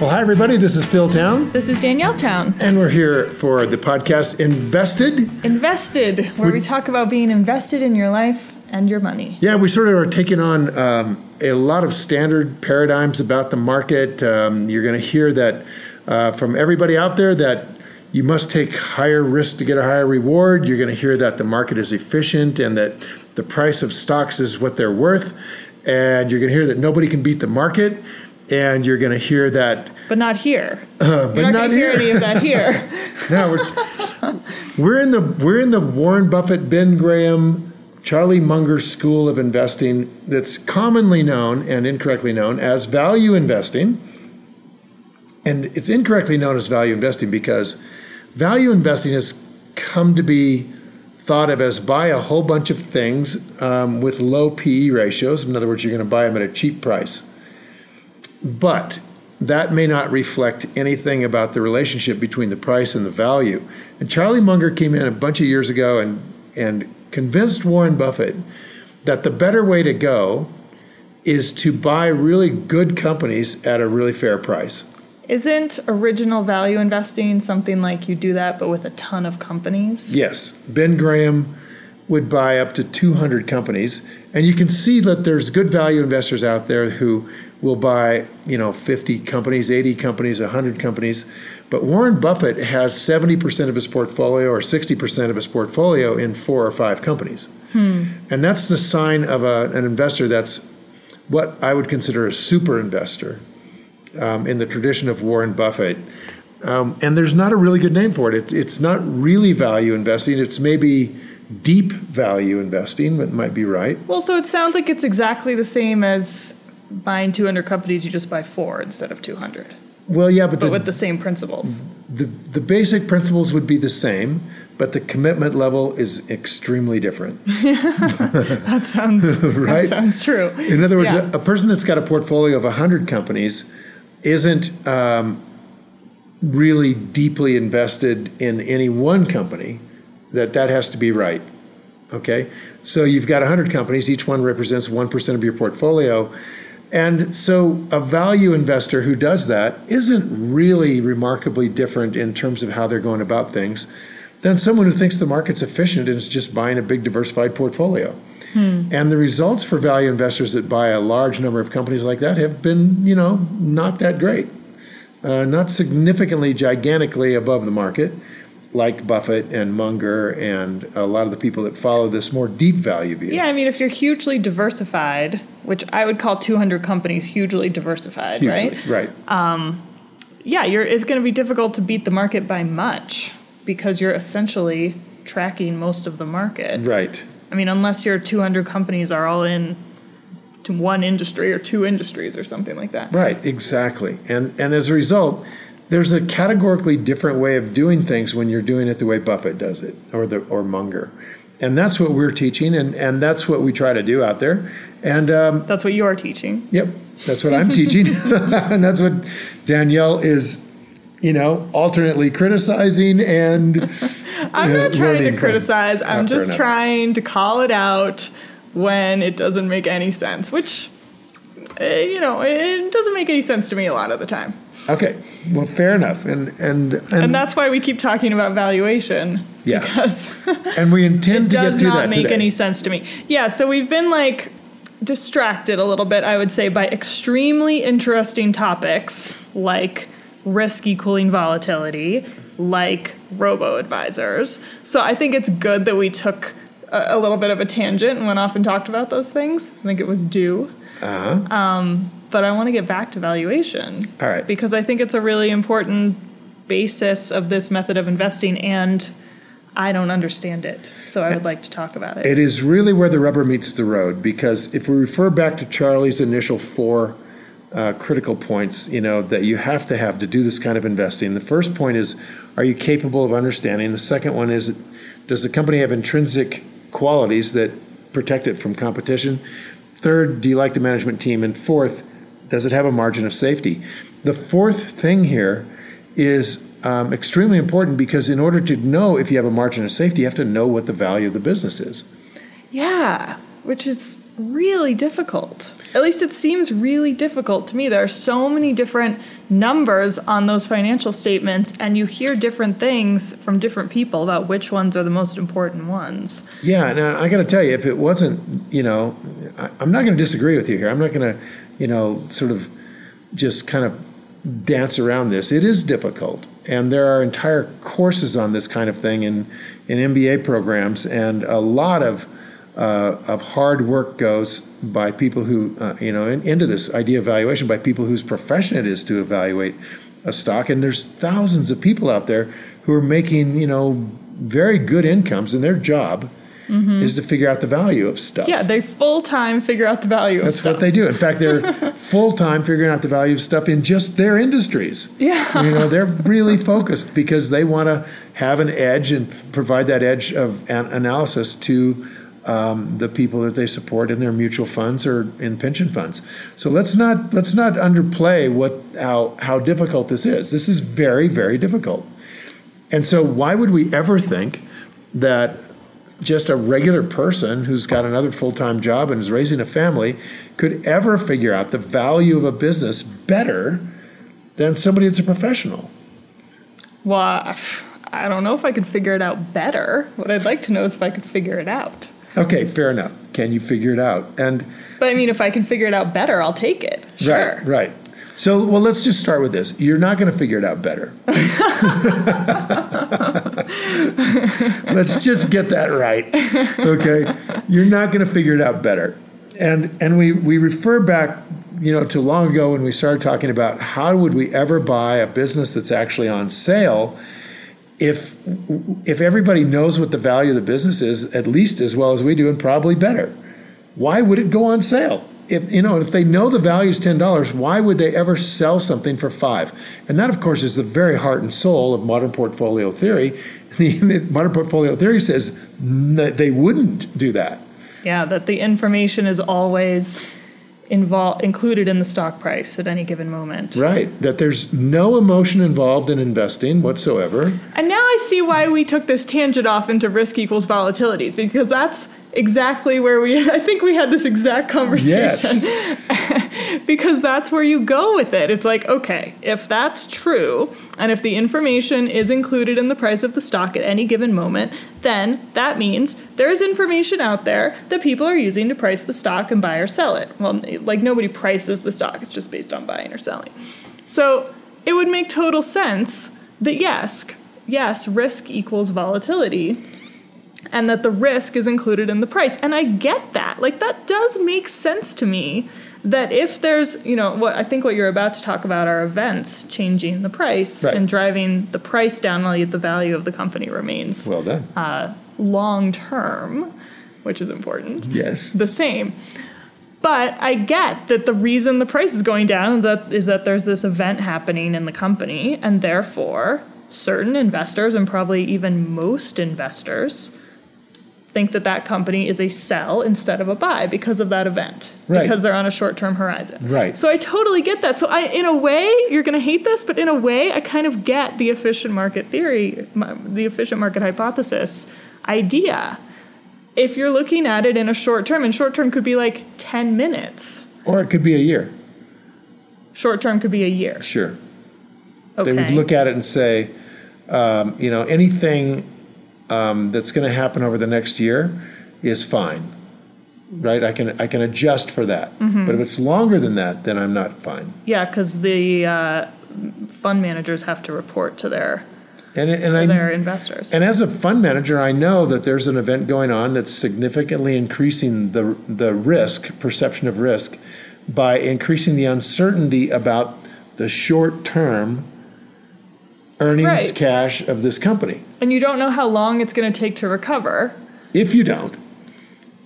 Well, hi, everybody. This is Phil Town, This is Danielle Town. and we're here for the podcast Invested. Invested, where we talk about being invested in your life and your money. Yeah, we sort of are taking on um, a lot of standard paradigms about the market. Um, you're going to hear that uh, from everybody out there that you must take higher risk to get a higher reward. You're going to hear that the market is efficient and that the price of stocks is what they're worth. And you're going to hear that nobody can beat the market. And you're going to hear that But not here. Uh, but You're not, not here. any of that here. No, we're, we're in the we're in the Warren Buffett, Ben Graham, Charlie Munger school of investing that's commonly known and incorrectly known as value investing. And it's incorrectly known as value investing because value investing has come to be thought of as buy a whole bunch of things um, with low PE ratios. In other words, you're going to buy them at a cheap price. But that may not reflect anything about the relationship between the price and the value. And Charlie Munger came in a bunch of years ago and, and convinced Warren Buffett that the better way to go is to buy really good companies at a really fair price. Isn't original value investing something like you do that, but with a ton of companies? Yes, Ben Graham would buy up to 200 companies, and you can see that there's good value investors out there who will buy, you know, 50 companies, 80 companies, 100 companies. But Warren Buffett has 70% of his portfolio or 60% of his portfolio in four or five companies. And that's the sign of a, an investor that's what I would consider a super investor um, in the tradition of Warren Buffett. Um, and there's not a really good name for it. it. It's not really value investing. It's maybe deep value investing, that might be right. Well, so it sounds like it's exactly the same as buying 200 companies, you just buy four instead of 200, Well, yeah, but, but the, with the same principles. the, the basic principles would be the same, but the commitment level is extremely different. That sounds Right? That sounds true. In other words, Yeah. a, a person that's got a portfolio of 100 companies isn't um, really deeply invested in any one company, that that has to be right. Okay? So you've got 100 companies, each one represents 1% of your portfolio. And so a value investor who does that isn't really remarkably different in terms of how they're going about things than someone who thinks the market's efficient and is just buying a big diversified portfolio. And the results for value investors that buy a large number of companies like that have been, you know, not that great. Uh, not significantly, gigantically above the market, like Buffett and Munger and a lot of the people that follow this more deep value view. Yeah, I mean, if you're hugely diversified, which I would call 200 companies hugely diversified, Hugely, right? Right. Um, yeah, you're, it's going to be difficult to beat the market by much because you're essentially tracking most of the market. Right. I mean, unless your 200 companies are all in to one industry or two industries or something like that. Right, exactly. And and as a result, there's a categorically different way of doing things when you're doing it the way Buffett does it or the or Munger. And that's what we're teaching and, and that's what we try to do out there. And um, That's what you're teaching. Yep, that's what I'm teaching, and that's what Danielle is, you know, alternately criticizing and. I'm not trying to criticize. I'm just enough. trying to call it out when it doesn't make any sense, which, Eh, you know, it doesn't make any sense to me a lot of the time. Okay, well, fair enough, and and and, And that's why we keep talking about valuation. Yeah. Because and we intend to get does not make today. any sense to me. Yeah, so we've been like distracted a little bit, I would say, by extremely interesting topics like risk equaling volatility, like robo advisors. So I think it's good that we took a, a little bit of a tangent and went off and talked about those things. I think it was due. Uh-huh. But I want to get back to valuation. All right. Because I think it's a really important basis of this method of investing and I don't understand it. So I would like to talk about it. It is really where the rubber meets the road because if we refer back to Charlie's initial four uh, critical points, you know, that you have to have to do this kind of investing. The first point is, are you capable of understanding? The second one is, does the company have intrinsic qualities that protect it from competition? Third, do you like the management team? And fourth, does it have a margin of safety? The fourth thing here is um, extremely important because in order to know if you have a margin of safety, you have to know what the value of the business is. Yeah. Which is really difficult. At least it seems really difficult to me. There are so many different numbers on those financial statements, and you hear different things from different people about which ones are the most important ones. Yeah, and uh, I got to tell you, if it wasn't, you know, I, I'm not going to disagree with you here. I'm not going to, you know, sort of just kind of dance around this. It is difficult, and there are entire courses on this kind of thing in in MBA programs, and a lot of uh, of hard work goes by people who uh, you know in, into this idea of valuation by people whose profession it is to evaluate a stock, and there's thousands of people out there who are making you know very good incomes in their job. Is to figure out the value of stuff. Yeah, they full time figure out the value That's of stuff. That's what they do. In fact, they're full time figuring out the value of stuff in just their industries. Yeah. You know, they're really focused because they want to have an edge and provide that edge of an analysis to um, the people that they support in their mutual funds or in pension funds. So let's not let's not underplay what how how difficult this is. This is very very difficult. And so why would we ever think that just a regular person who's got another full-time job and is raising a family could ever figure out the value of a business better than somebody that's a professional? Well, I don't know if I could figure it out better. What I'd like to know is if I could figure it out. Okay, fair enough. Can you figure it out? And But I mean, if I can figure it out better, I'll take it. Sure. right, right. So, well, let's just start with this. You're not going to figure it out better. let's just get that right. Okay? You're not going to figure it out better. And and we we refer back, you know, to long ago when we started talking about how would we ever buy a business that's actually on sale if if everybody knows what the value of the business is at least as well as we do and probably better. Why would it go on sale? If you know, if they know the value is ten dollars, why would they ever sell something for five? And that, of course, is the very heart and soul of modern portfolio theory. The, the modern portfolio theory says that they wouldn't do that. Yeah, that the information is always involved included in the stock price at any given moment. Right. That there's no emotion involved in investing whatsoever. And now I see why we took this tangent off into risk equals volatilities because that's exactly where we I think we had this exact conversation. Yes. because that's where you go with it. It's like, okay, if that's true and if the information is included in the price of the stock at any given moment, then that means there's information out there that people are using to price the stock and buy or sell it. Well, like nobody prices the stock, it's just based on buying or selling. So, it would make total sense that yes, yes, risk equals volatility and that the risk is included in the price. And I get that. Like that does make sense to me that if there's, you know, what I think what you're about to talk about are events changing the price Right. and driving the price down while yet the value of the company remains Well done. uh, long term, which is important yes. the same. But I get that the reason the price is going down that is that there's this event happening in the company, and therefore certain investors and probably even most investors think that that company is a sell instead of a buy because of that event Right. because they're on a short-term horizon. Right. So I totally get that. So I in a way you're going to hate this, but in a way I kind of get the efficient market theory, my- the efficient market hypothesis idea if you're looking at it in a short term, and short term could be like 10 minutes, Or it could be a year. short term could be a year. Sure. Okay. They would look at it and say, um, you know, anything um, that's going to happen over the next year is fine, right? I can I can adjust for that. Mm-hmm. But if it's longer than that, then I'm not fine. yeah, because the uh, fund managers have to report to their And and I their investors. and as a fund manager, I know that there's an event going on that's significantly increasing the the risk perception of risk by increasing the uncertainty about the short term earnings Right. cash of this company. And you don't know how long it's going to take to recover. If you don't,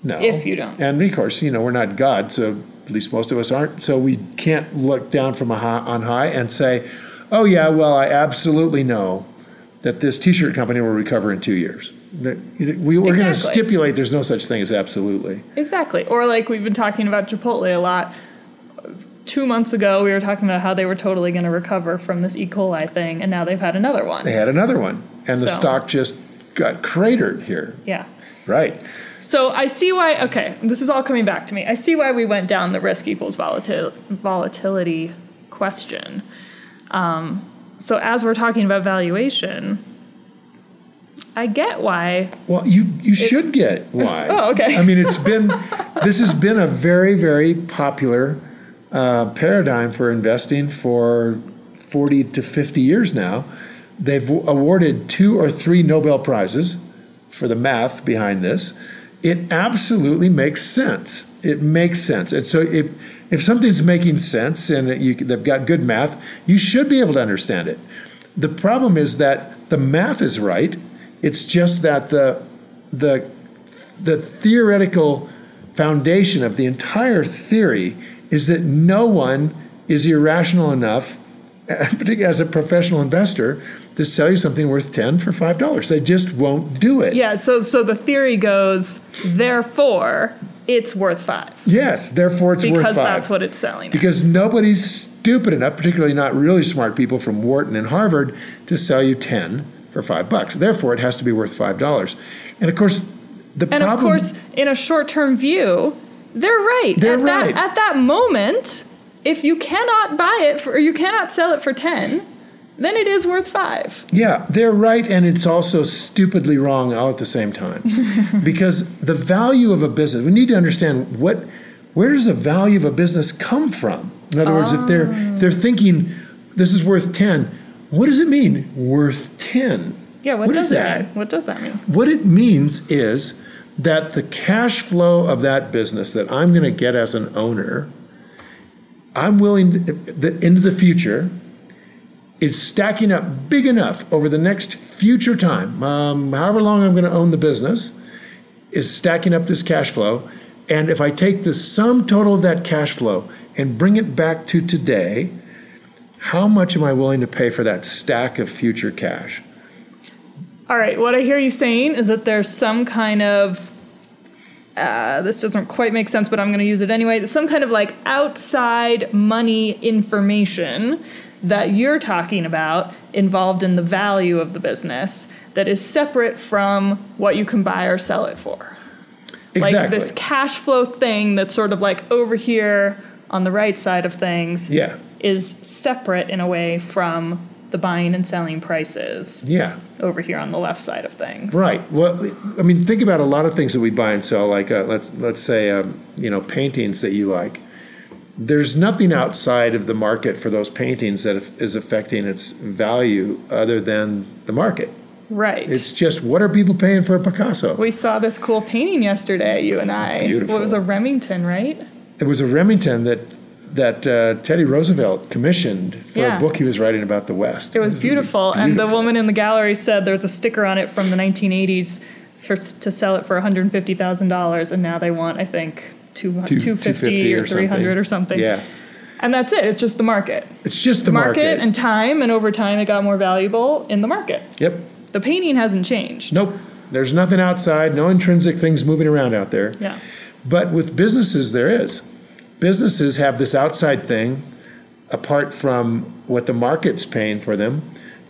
no. If you don't. and of course, you know we're not God, so at least most of us aren't. So we can't look down from a high, on high and say, "Oh yeah, well I absolutely know that this T-shirt company will recover in two years." That we, we're going to stipulate there's no such thing as absolutely. Exactly. Or like we've been talking about Chipotle a lot. Two months ago, we were talking about how they were totally going to recover from this E. coli thing, and now they've had another one. They had another one, and the So. stock just got cratered here. Yeah. Right. So I see why. Okay, this is all coming back to me. I see why we went down the risk equals volatil- volatility question. Um, so as we're talking about valuation, I get why. Well, you you should get why. Oh, okay. I mean, it's been this has been a very very popular uh, paradigm for investing for forty to fifty years now. They've awarded two or three Nobel prizes for the math behind this. It absolutely makes sense. It makes sense, and so if if something's making sense and you, they've got good math, you should be able to understand it. The problem is that the math is right it's just that the the the theoretical foundation of the entire theory is that no one is irrational enough, particularly as a professional investor, to sell you something worth 10 for $5. They just won't do it. Yeah, so so the theory goes, therefore, it's worth 5. Yes, therefore it's worth 5. Because that's what it's selling. At. Because nobody's stupid enough, particularly not really smart people from Wharton and Harvard, to sell you 10 for five bucks. Therefore, it has to be worth five dollars. And of course, the and problem, of course, in a short-term view, they're right. They're at right. That, at that moment, if you cannot buy it for, or you cannot sell it for ten, then it is worth five. Yeah, they're right, and it's also stupidly wrong all at the same time. because the value of a business, we need to understand what, where does the value of a business come from? In other words, if they're if they're thinking this is worth ten what does it mean, worth 10? Yeah, what, what does that? Mean? What does that mean? What it means is that the cash flow of that business that I'm going to get as an owner, I'm willing to, into the future is stacking up big enough over the next future time, um, however long I'm going to own the business, is stacking up this cash flow. And if I take the sum total of that cash flow and bring it back to today, how much am I willing to pay for that stack of future cash? All right, what I hear you saying is that there's some kind of uh, this doesn't quite make sense, but I'm going to use it anyway. Some kind of like outside money information that you're talking about involved in the value of the business that is separate from what you can buy or sell it for. Exactly. Like this cash flow thing that's sort of like over here on the right side of things. Yeah is separate in a way from the buying and selling prices. Yeah. Over here on the left side of things. Right. Well, I mean, think about a lot of things that we buy and sell. Like uh, let's let's say um, you know paintings that you like. There's nothing outside of the market for those paintings that is affecting its value other than the market. Right. It's just what are people paying for a Picasso? We saw this cool painting yesterday, you and I. Beautiful. It was a Remington, right? It was a Remington that that uh, Teddy Roosevelt commissioned for yeah. a book he was writing about the West. It was, it was beautiful. beautiful. and the woman in the gallery said there's a sticker on it from the 1980s for to sell it for $150,000, and now they want, I think, two, 250 or 300 or something. Yeah. And that's it. It's just the market. It's just the market, market. and time, and over time, it got more valuable in the market. Yep. The painting hasn't changed. Nope. There's nothing outside, no intrinsic things moving around out there. Yeah. But with businesses, there is businesses have this outside thing apart from what the market's paying for them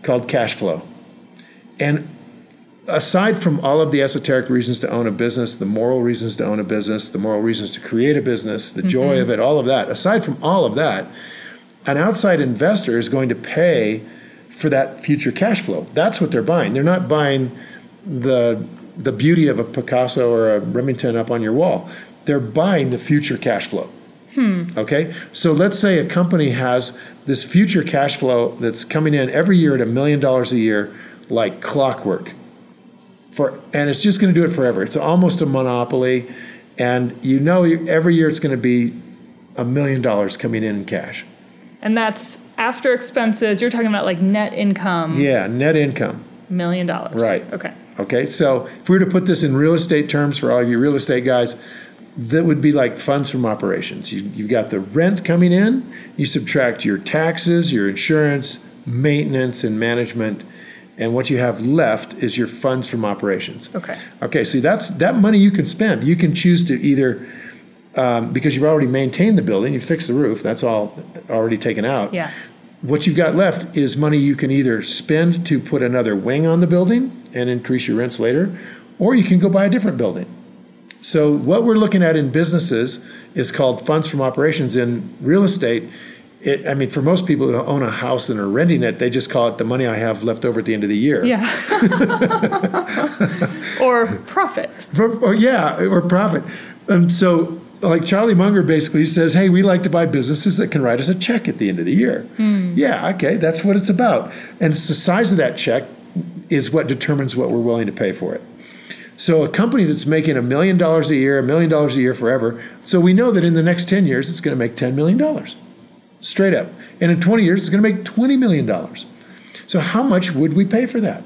called cash flow. And aside from all of the esoteric reasons to own a business, the moral reasons to own a business, the moral reasons to create a business, the mm-hmm. joy of it, all of that, aside from all of that, an outside investor is going to pay for that future cash flow. That's what they're buying. They're not buying the the beauty of a Picasso or a Remington up on your wall. They're buying the future cash flow. Hmm. Okay, so let's say a company has this future cash flow that's coming in every year at a million dollars a year, like clockwork. For and it's just going to do it forever. It's almost a monopoly, and you know every year it's going to be a million dollars coming in in cash. And that's after expenses. You're talking about like net income. Yeah, net income. Million dollars. Right. Okay. Okay. So if we were to put this in real estate terms for all of you real estate guys, that would be like funds from operations. You, you've got the rent coming in, you subtract your taxes, your insurance, maintenance, and management, and what you have left is your funds from operations. Okay. Okay, see, that's that money you can spend. You can choose to either, um, because you've already maintained the building, you fixed the roof, that's all already taken out. Yeah. What you've got left is money you can either spend to put another wing on the building and increase your rents later, or you can go buy a different building So what we're looking at in businesses is called funds from operations. In real estate, it, I mean, for most people who own a house and are renting it, they just call it the money I have left over at the end of the year. Yeah. or profit. Or, or- yeah, or profit. And so, like Charlie Munger basically says, hey, we like to buy businesses that can write us a check at the end of the year. Hmm. Yeah, okay, that's what it's about. And it's the size of that check is what determines what we're willing to pay for it. So a company that's making a million dollars a year, a million dollars a year forever, so we know that in the next 10 years it's going to make $10 million. Straight up. And in 20 years it's going to make $20 million. So how much would we pay for that?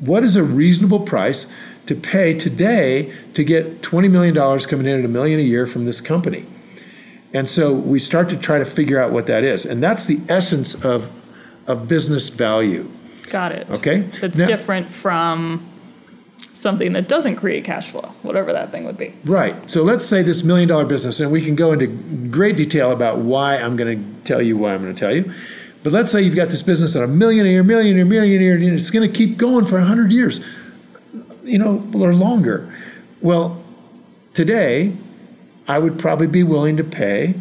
What is a reasonable price to pay today to get $20 million coming in at a million a year from this company? And so we start to try to figure out what that is. And that's the essence of, of business value. Got it. Okay. That's Now- different from something that doesn't create cash flow, whatever that thing would be. Right. So let's say this million dollar business, and we can go into great detail about why I'm going to tell you why I'm going to tell you. But let's say you've got this business at a millionaire, millionaire, millionaire, and it's going to keep going for 100 years, you know, or longer. Well, today, I would probably be willing to pay,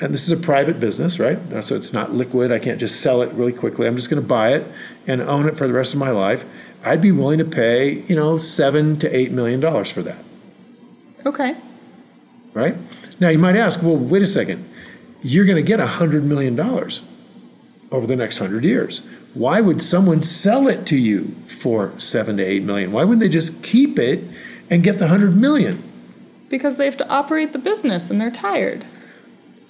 and this is a private business, right? So it's not liquid. I can't just sell it really quickly. I'm just going to buy it and own it for the rest of my life. I'd be willing to pay, you know, seven to eight million dollars for that Okay. right? Now you might ask, well, wait a second, you're going to get a $100 million over the next 100 years. Why would someone sell it to you for 7 to 8 million? Why wouldn't they just keep it and get the 100 million? Because they have to operate the business and they're tired.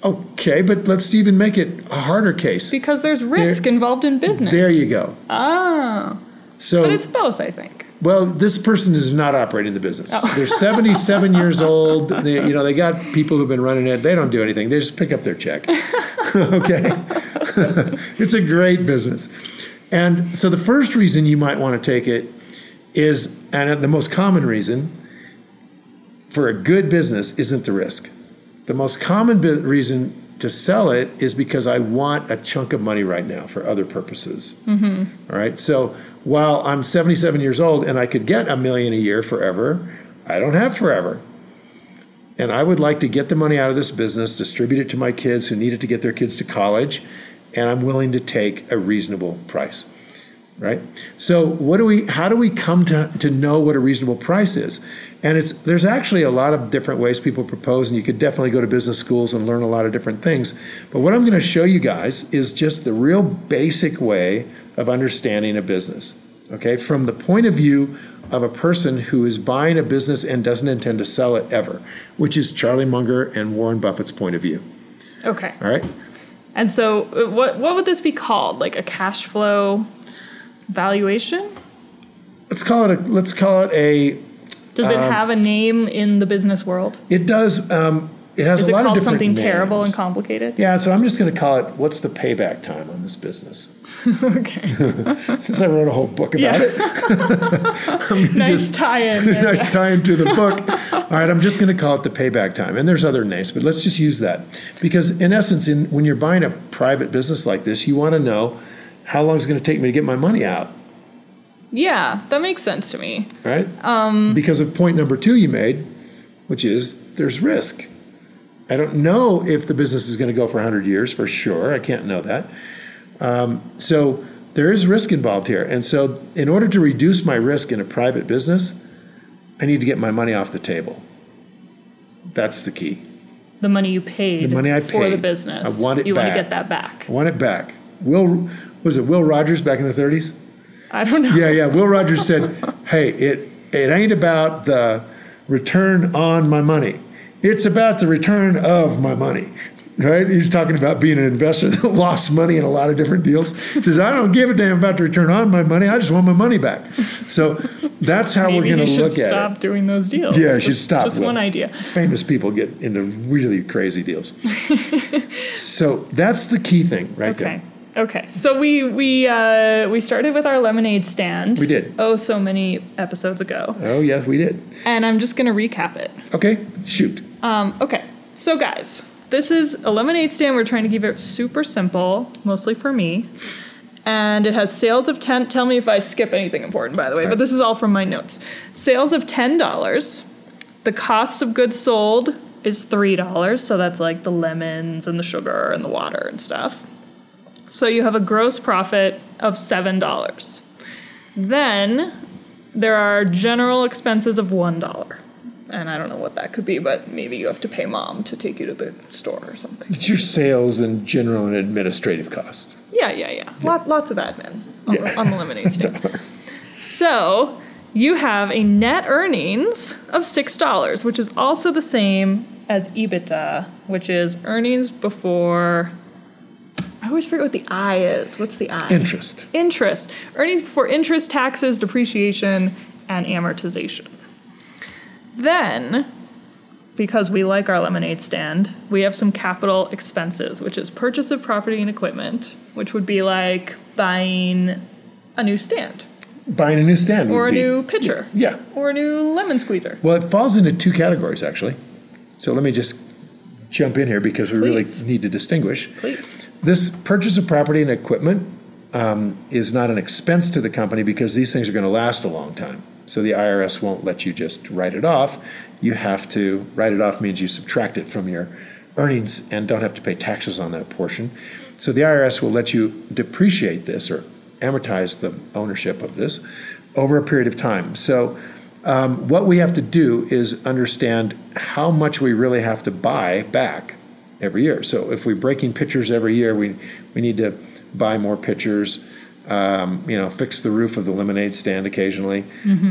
Okay, but let's even make it a harder case. Because there's risk involved in business. There you go. Oh. So But it's both, I think. Well, this person is not operating the business. Oh. They're 77 years old. They, you know, they got people who've been running it. They don't do anything. They just pick up their check. okay? it's a great business. And so the first reason you might want to take it is, and the most common reason for a good business isn't the risk. The most common bi- reason to sell it is because I want a chunk of money right now for other purposes. Mm-hmm. All right. So while I'm 77 years old and I could get a million a year forever, I don't have forever. And I would like to get the money out of this business, distribute it to my kids who need it to get their kids to college, and I'm willing to take a reasonable price. Right? So what do we how do we come to, to know what a reasonable price is? And it's there's actually a lot of different ways people propose, and you could definitely go to business schools and learn a lot of different things. But what I'm going to show you guys is just the real basic way of understanding a business. Okay, from the point of view of a person who is buying a business and doesn't intend to sell it ever, which is Charlie Munger and Warren Buffett's point of view. Okay. All right. And so uh, what what would this be called? Like a cash flow valuation? Let's call it a let's call it a Does Um, it have a name in the business world? it does um, it has Is a it lot of called different something terrible and complicated? Yeah, so I'm just going to call it what's the payback time on this business? okay. Since I wrote a whole book about Yeah. it, nice just tie-in. nice tie into the book. All right, I'm just going to call it the payback time. And there's other names, but let's just use that. Because in essence, in when you're buying a private business like this, you want to know how long it's going to take me to get my money out, Yeah, that makes sense to me. right? Um, because of point number two you made, which is there's risk. I don't know if the business is going to go for 100 years for sure. I can't know that. Um, so there is risk involved here. And so, in order to reduce my risk in a private business, I need to get my money off the table. That's the key. The money you paid The money I paid for the business. I want it You want back. to get that back. I want it back. Will was it Will Rogers back in the 30s? I don't know. Yeah, yeah. Will Rogers said, "Hey, it it ain't about the return on my money. It's about the return of my money." Right? He's talking about being an investor that lost money in a lot of different deals. He says, "I don't give a damn about the return on my money. I just want my money back." So that's how we're going to look at it. stop doing those deals. Yeah, should stop. Just Will. one idea. Famous people get into really crazy deals. so that's the key thing right there. Okay. So we we uh, we started with our lemonade stand. We did. Oh, so many episodes ago, Oh yes, we did. and I'm just gonna recap it. Okay, shoot. Um, okay. So guys, this is a lemonade stand. We're trying to keep it super simple, mostly for me. And it has sales of ten. Tell me if I skip anything important, by the way. But this is all from my notes. Sales of ten dollars, The cost of goods sold is $3, so that's like the lemons and the sugar and the water and stuff. So you have a gross profit of $7. Then there are general expenses of $1. And I don't know what that could be, but maybe you have to pay mom to take you to the store or something. It's your sales and general and administrative costs. Yeah, yeah, yeah. Lot, lots of admin on, the, on the lemonade stand. so you have a net earnings of $6, which is also the same as EBITDA, which is earnings before. I always forget what the I is. What's the I? Interest. Interest. Earnings before interest, taxes, depreciation, and amortization. Then, because we like our lemonade stand, we have some capital expenses, which is purchase of property and equipment, which would be like buying a new stand Buying a new stand or a be, new pitcher Yeah. or a new lemon squeezer. Well, it falls into two categories actually. So let me just jump in here because we Please. really need to distinguish. Please. This purchase of property and equipment um, is not an expense to the company because these things are going to last a long time. So the IRS won't let you just write it off. You have to write it off means you subtract it from your earnings and don't have to pay taxes on that portion. So the IRS will let you depreciate this or amortize the ownership of this over a period of time. So um, what we have to do is understand how much we really have to buy back every year. So if we're breaking pitchers every year, we we need to buy more pitchers. Um, you know, fix the roof of the lemonade stand occasionally.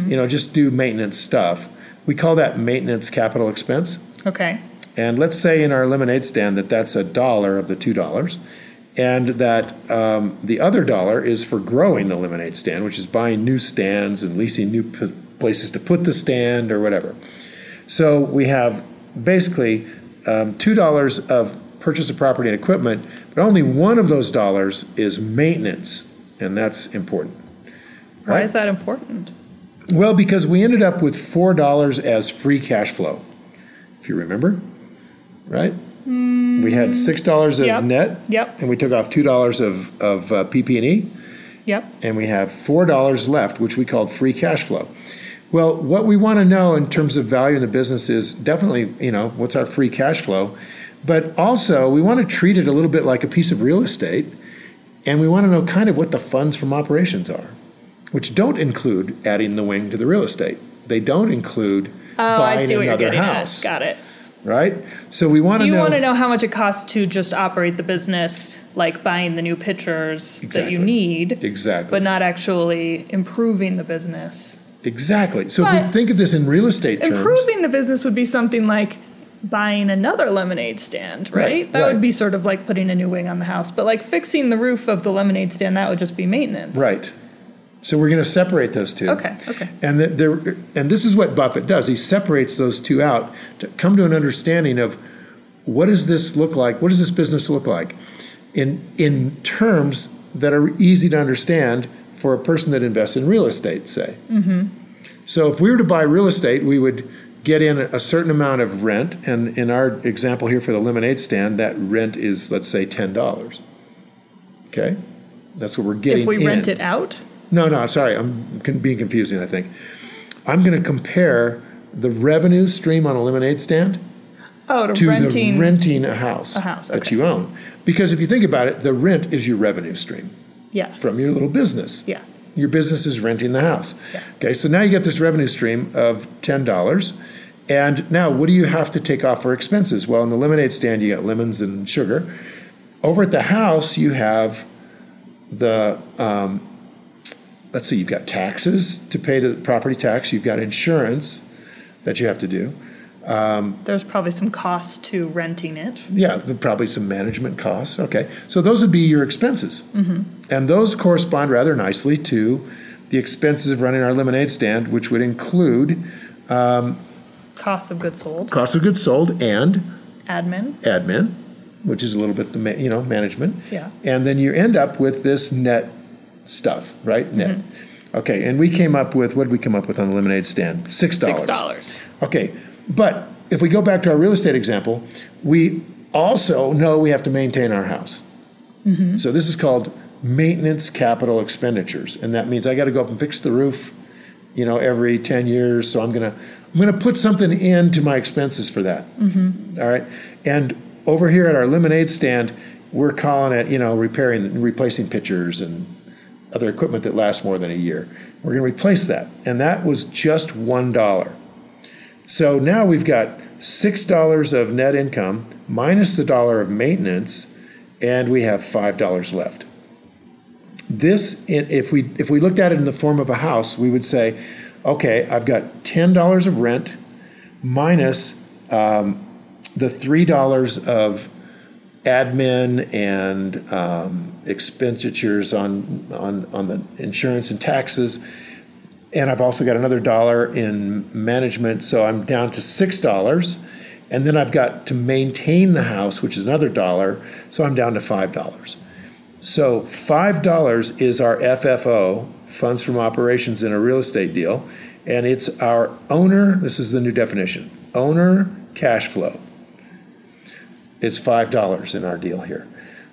You know, just do maintenance stuff. We call that maintenance capital expense. Okay. And let's say in our lemonade stand that that's a dollar of the two dollars, and that um, the other dollar is for growing the lemonade stand, which is buying new stands and leasing new p- places to put the stand or whatever. So we have basically um, two dollars of purchase of property and equipment, but only one of those dollars is maintenance, and that's important. Why Right. is that important? Well, because we ended up with four dollars as free cash flow, if you remember, right? We had six dollars of Yep. net, Yep. and we took off two dollars of of uh, PP&E, Yep. and we have four dollars left, which we called free cash flow. Well, what we want to know in terms of value in the business is definitely, you know, what's our free cash flow, but also we want to treat it a little bit like a piece of real estate, and we want to know kind of what the funds from operations are, which don't include adding the wing to the real estate. They don't include Oh, buying I see what you're another getting house, at. Got it. right? So we want So to you know. want to know how much it costs to just operate the business, like buying the new pitchers that you need, exactly. but not actually improving the business. Exactly. So if we think of this in real estate terms, Improving the business would be something like buying another lemonade stand, right? Right, that right. would be sort of like putting a new wing on the house. But like fixing the roof of the lemonade stand, that would just be maintenance. Right. So we're going to separate those two. Okay, okay. And that there, and this is what Buffett does. He separates those two out to come to an understanding of what does this look like? What does this business look like in in terms that are easy to understand for a person that invests in real estate, say. Mm-hmm. So if we were to buy real estate, we would get in a certain amount of rent, and in our example here for the lemonade stand, that rent is let's say ten dollars. Okay, that's what we're getting. If we in. rent it out, No, no, sorry, I'm being confusing, I think. I'm going to compare the revenue stream on a lemonade stand oh, to, to renting. renting a house, A house, that you own. Because if you think about it, the rent is your revenue stream yeah. from your little business. Yeah. Your business is renting the house. Yeah. Okay, so now you get this revenue stream of $10. And now, what do you have to take off for expenses? Well, in the lemonade stand, you got lemons and sugar. Over at the house, you have the um, let's see, you've got taxes to pay to the property tax, you've got insurance that you have to do. Um, There's probably some costs to renting it. Yeah, probably some management costs. Okay, so those would be your expenses, mm-hmm. and those correspond rather nicely to the expenses of running our lemonade stand, which would include um, Costs of goods sold, cost of goods sold and admin. admin, which is a little bit the ma- you know management. Yeah. And then you end up with this net stuff, right? Net. Mm-hmm. Okay, and we came up with what did we come up with on the lemonade stand? Six dollars. Six dollars. Okay, but if we go back to our real estate example, we also know we have to maintain our house. Mm-hmm. So this is called maintenance capital expenditures, and that means I got to go up and fix the roof you know, every 10 years. So I'm going to, I'm to put something into my expenses for that. Mm-hmm. All right. And over here at our lemonade stand, we're calling it, you know, repairing, and replacing pitchers and other equipment that lasts more than a year. We're going to replace that. And that was just $1. So now we've got $6 of net income minus the dollar of maintenance, and we have $5 left. This, if we, if we looked at it in the form of a house, we would say, okay, I've got $10 of rent minus um, the $3 of admin and um, expenditures on, on, on the insurance and taxes. And I've also got another dollar in management, so I'm down to six dollars. And then I've got to maintain the house, which is another dollar, so I'm down to five dollars. So five dollars is our FFO, funds from operations in a real estate deal, and it's our owner. This is the new definition: owner cash flow. It's five dollars in our deal here.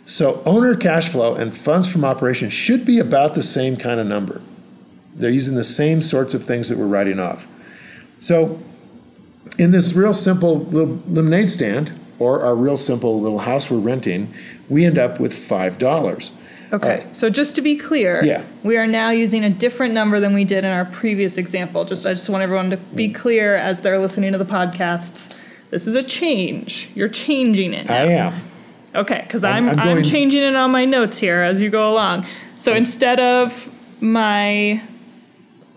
So owner cash flow and funds from operations should be about the same kind of number. They're using the same sorts of things that we're writing off. So, in this real simple little lemonade stand, or our real simple little house we're renting, we end up with five dollars. Okay, so just to be clear, Yeah. we are now using a different number than we did in our previous example. Just I just want everyone to be mm. clear as they're listening to the podcasts. This is a change. You're changing it. Now. I am. Okay, because I'm- I'm I'm I'm, changing it on my notes here as you go along. So oh. instead of my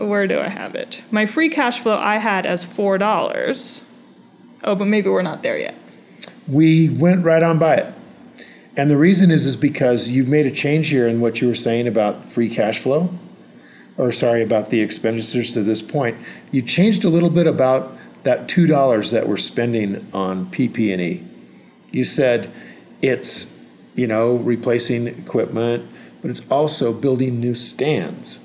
where do I have it? My free cash flow I had as four dollars. Oh, but maybe we're not there yet. We went right on by it. And the reason is is because you made a change here in what you were saying about free cash flow, or sorry, about the expenditures to this point. You changed a little bit about that two dollars that we're spending on PP&E. You said it's you know replacing equipment, but it's also building new stands.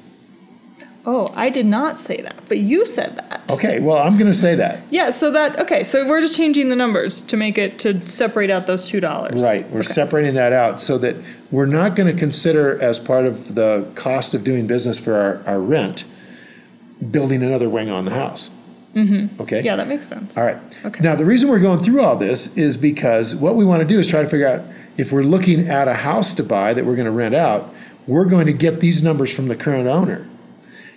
Oh, I did not say that, but you said that. Okay, well I'm going to say that. Yeah, so that okay, so we're just changing the numbers to make it to separate out those two dollars. Right, we're separating that out so that we're not going to consider as part of the cost of doing business for our, our rent, building another wing on the house. Mm-hmm. Okay? Yeah, that makes sense. All right. Okay. Now, the reason we're going through all this is because what we want to do is try to figure out if we're looking at a house to buy that we're going to rent out, we're going to get these numbers from the current owner.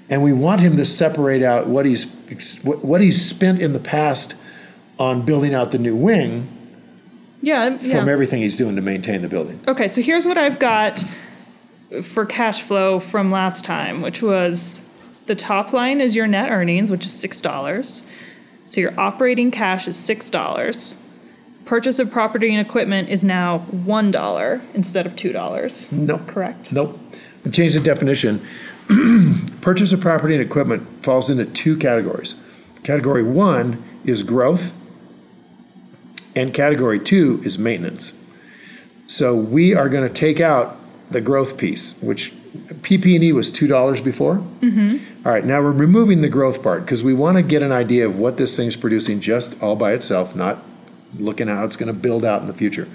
And we want him to separate out what he's what he's spent in the past on building out the new wing Yeah, from yeah. everything he's doing to maintain the building. Okay, so here's what I've got for cash flow from last time, which was the top line is your net earnings, which is six dollars. So your operating cash is six dollars. Purchase of property and equipment is now one dollar instead of two dollars. Nope. Correct. Nope. We changed the definition. Purchase of property and equipment falls into two categories. Category one is growth, and category two is maintenance. So we are going to take out the growth piece, which PP&E was two dollars before. Mm-hmm. right, now we're removing the growth part because we want to get an idea of what this thing's producing just all by itself, not looking how it's going to build out in the future.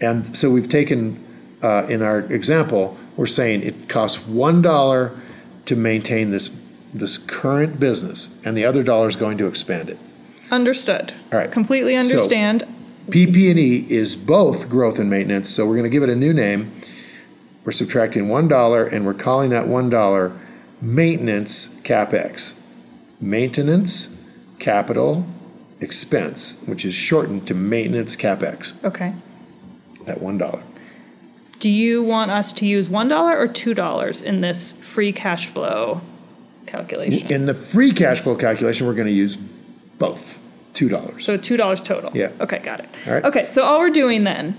And so we've taken, uh, in our example, we're saying it costs one dollar to maintain this this current business, and the other dollar is going to expand it. Understood. All right. Completely So- understand. PP&E is both growth and maintenance, so we're going to give it a new name. We're subtracting one dollar, and we're calling that one dollar maintenance capex, maintenance capital expense, which is shortened to maintenance capex. okay. That one dollar. Do you want us to use one dollar or two dollars in this free cash flow calculation? In the free cash flow calculation, we're going to use both two dollars. So two dollars total. Yeah. Okay, got it. All right. Okay, so all we're doing then,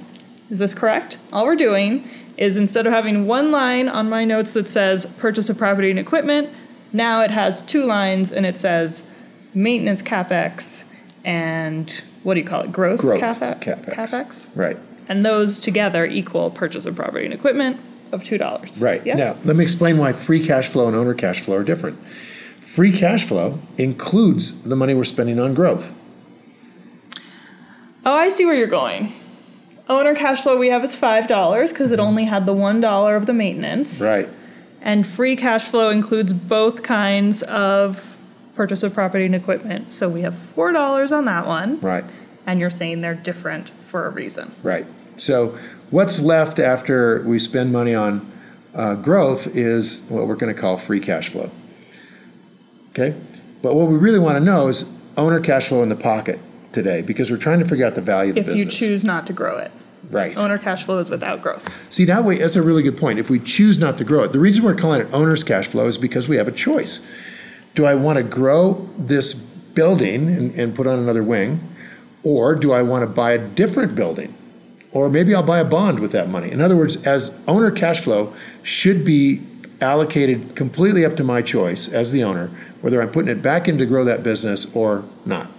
is this correct? All we're doing is instead of having one line on my notes that says purchase of property and equipment, now it has two lines and it says maintenance capex and what do you call it? Growth, Growth cape- capex. capex. Right. And those together equal purchase of property and equipment of two dollars. Right. Yes? Now, let me explain why free cash flow and owner cash flow are different. Free cash flow includes the money we're spending on growth. Oh, I see where you're going. Owner cash flow we have is five dollars because it mm-hmm. only had the one dollar of the maintenance. Right. And free cash flow includes both kinds of purchase of property and equipment. So we have $4 on that one. Right. And you're saying they're different for a reason. Right. So what's left after we spend money on uh, growth is what we're going to call free cash flow. Okay. But what we really want to know is owner cash flow in the pocket today because we're trying to figure out the value of the If business. you choose not to grow it. right. Owner cash flow is without growth. See, that way, that's a really good point. If we choose not to grow it, the reason we're calling it owner's cash flow is because we have a choice. Do I want to grow this building and, and put on another wing? Or do I want to buy a different building? Or maybe I'll buy a bond with that money. In other words, as owner cash flow should be allocated completely up to my choice as the owner, whether I'm putting it back in to grow that business or not.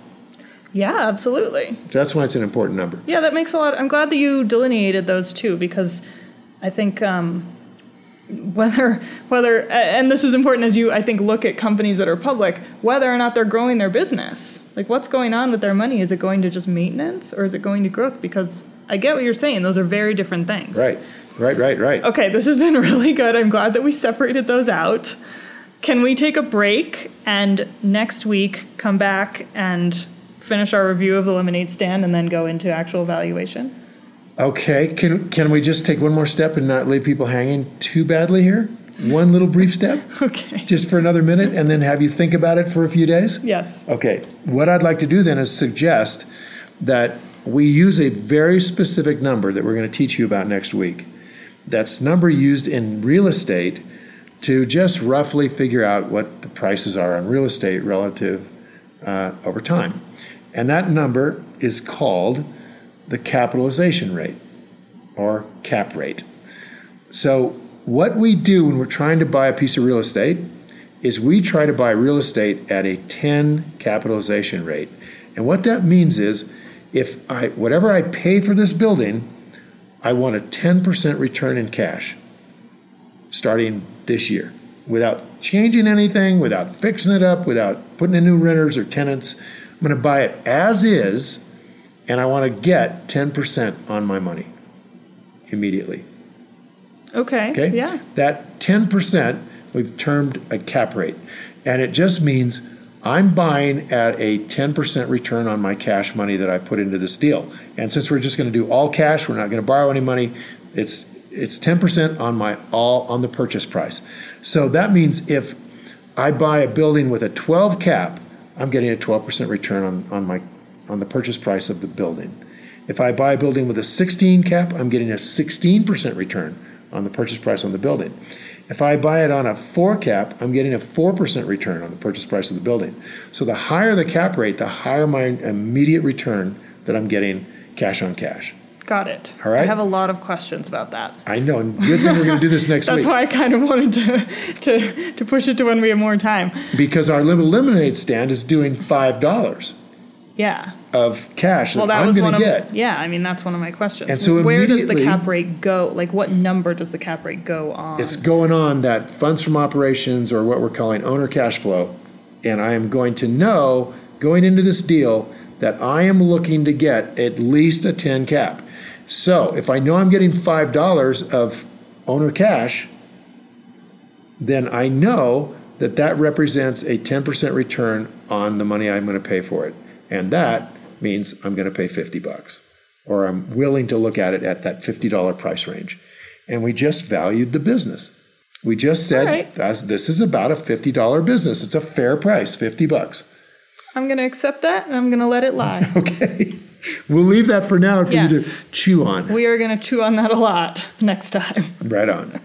Yeah, absolutely. So that's why it's an important number. Yeah, that makes a lot. I'm glad that you delineated those two because I think um, whether whether and this is important as you I think look at companies that are public, whether or not they're growing their business. Like what's going on with their money? Is it going to just maintenance or is it going to growth? Because I get what you're saying; those are very different things. Right, right, right, right. Okay, this has been really good. I'm glad that we separated those out. Can we take a break and next week come back and finish our review of the lemonade stand and then go into actual valuation? Okay, can can we just take one more step and not leave people hanging too badly here? One little brief step, Okay. just for another minute, and then have you think about it for a few days? Yes. Okay, what I'd like to do then is suggest that we use a very specific number that we're going to teach you about next week. That's number used in real estate to just roughly figure out what the prices are on real estate relative uh, over time. And that number is called the capitalization rate or cap rate. So, what we do when we're trying to buy a piece of real estate is we try to buy real estate at a 10 capitalization rate. And what that means is if I whatever I pay for this building, I want a 10% return in cash starting this year without changing anything, without fixing it up, without putting in new renters or tenants. I'm going to buy it as is and I want to get 10% on my money immediately. Okay. Okay? Yeah. That 10% we've termed a cap rate. And it just means I'm buying at a 10% return on my cash money that I put into this deal. And since we're just going to do all cash, we're not going to borrow any money, it's it's 10% on my all on the purchase price. So that means if I buy a building with a 12 cap, I'm getting a 12% return on, on my on the purchase price of the building. If I buy a building with a 16 cap, I'm getting a 16% return on the purchase price on the building. If I buy it on a 4 cap, I'm getting a 4% return on the purchase price of the building. So the higher the cap rate, the higher my immediate return that I'm getting cash on cash. Got it. All right. I have a lot of questions about that. I know, and good thing we're going to do this next That's week That's why I kind of wanted to, to to push it to when we have more time. because our lemonade stand is doing five dollars Yeah. of cash Well, that, that I'm going one to of get. yeah. I mean, that's one of my questions. And so where does the cap rate go? Like, what number does the cap rate go on? It's going on that funds from operations or what we're calling owner cash flow. And I am going to know going into this deal that I am looking to get at least a 10 cap. So if I know I'm getting $5 of owner cash, then I know that that represents a 10% return on the money I'm going to pay for it. And that means I'm going to pay 50 bucks or I'm willing to look at it at that $50 price range. And we just valued the business. We just said right. this is about a $50 business. It's a fair price, 50 bucks. I'm going to accept that, and I'm going to let it lie. Okay. We'll leave that for now for you to chew on. we are going to chew on that a lot next time. Right on.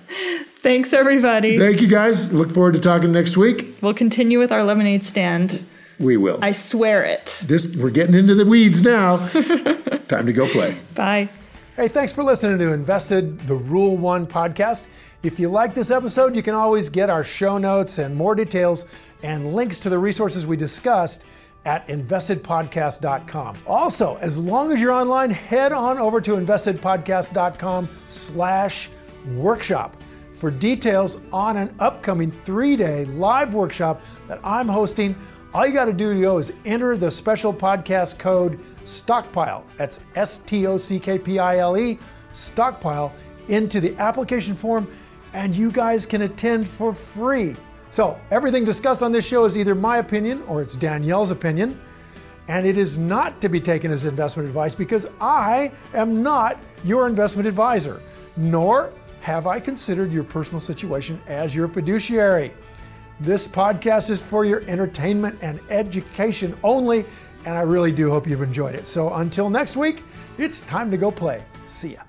Thanks, everybody. Thank you guys. Look forward to talking next week. We'll continue with our lemonade stand. We will. I swear it. this we're getting into the weeds now. Time to go play. Bye. Hey, thanks for listening to Invested, the Rule One podcast. If you like this episode, you can always get our show notes and more details and links to the resources we discussed at investedpodcast.com. Also, as long as you're online, head on over to investedpodcast.com slash workshop for details on an upcoming three-day live workshop that I'm hosting. All you got to do go is enter the special podcast code stockpile. That's S T O C K P I L E, stockpile, into the application form, and you guys can attend for free. So, everything discussed on this show is either my opinion or it's Danielle's opinion, and it is not to be taken as investment advice because I am not your investment advisor, nor have I considered your personal situation as your fiduciary. This podcast is for your entertainment and education only, and I really do hope you've enjoyed it. So until next week, it's time to go play. See ya.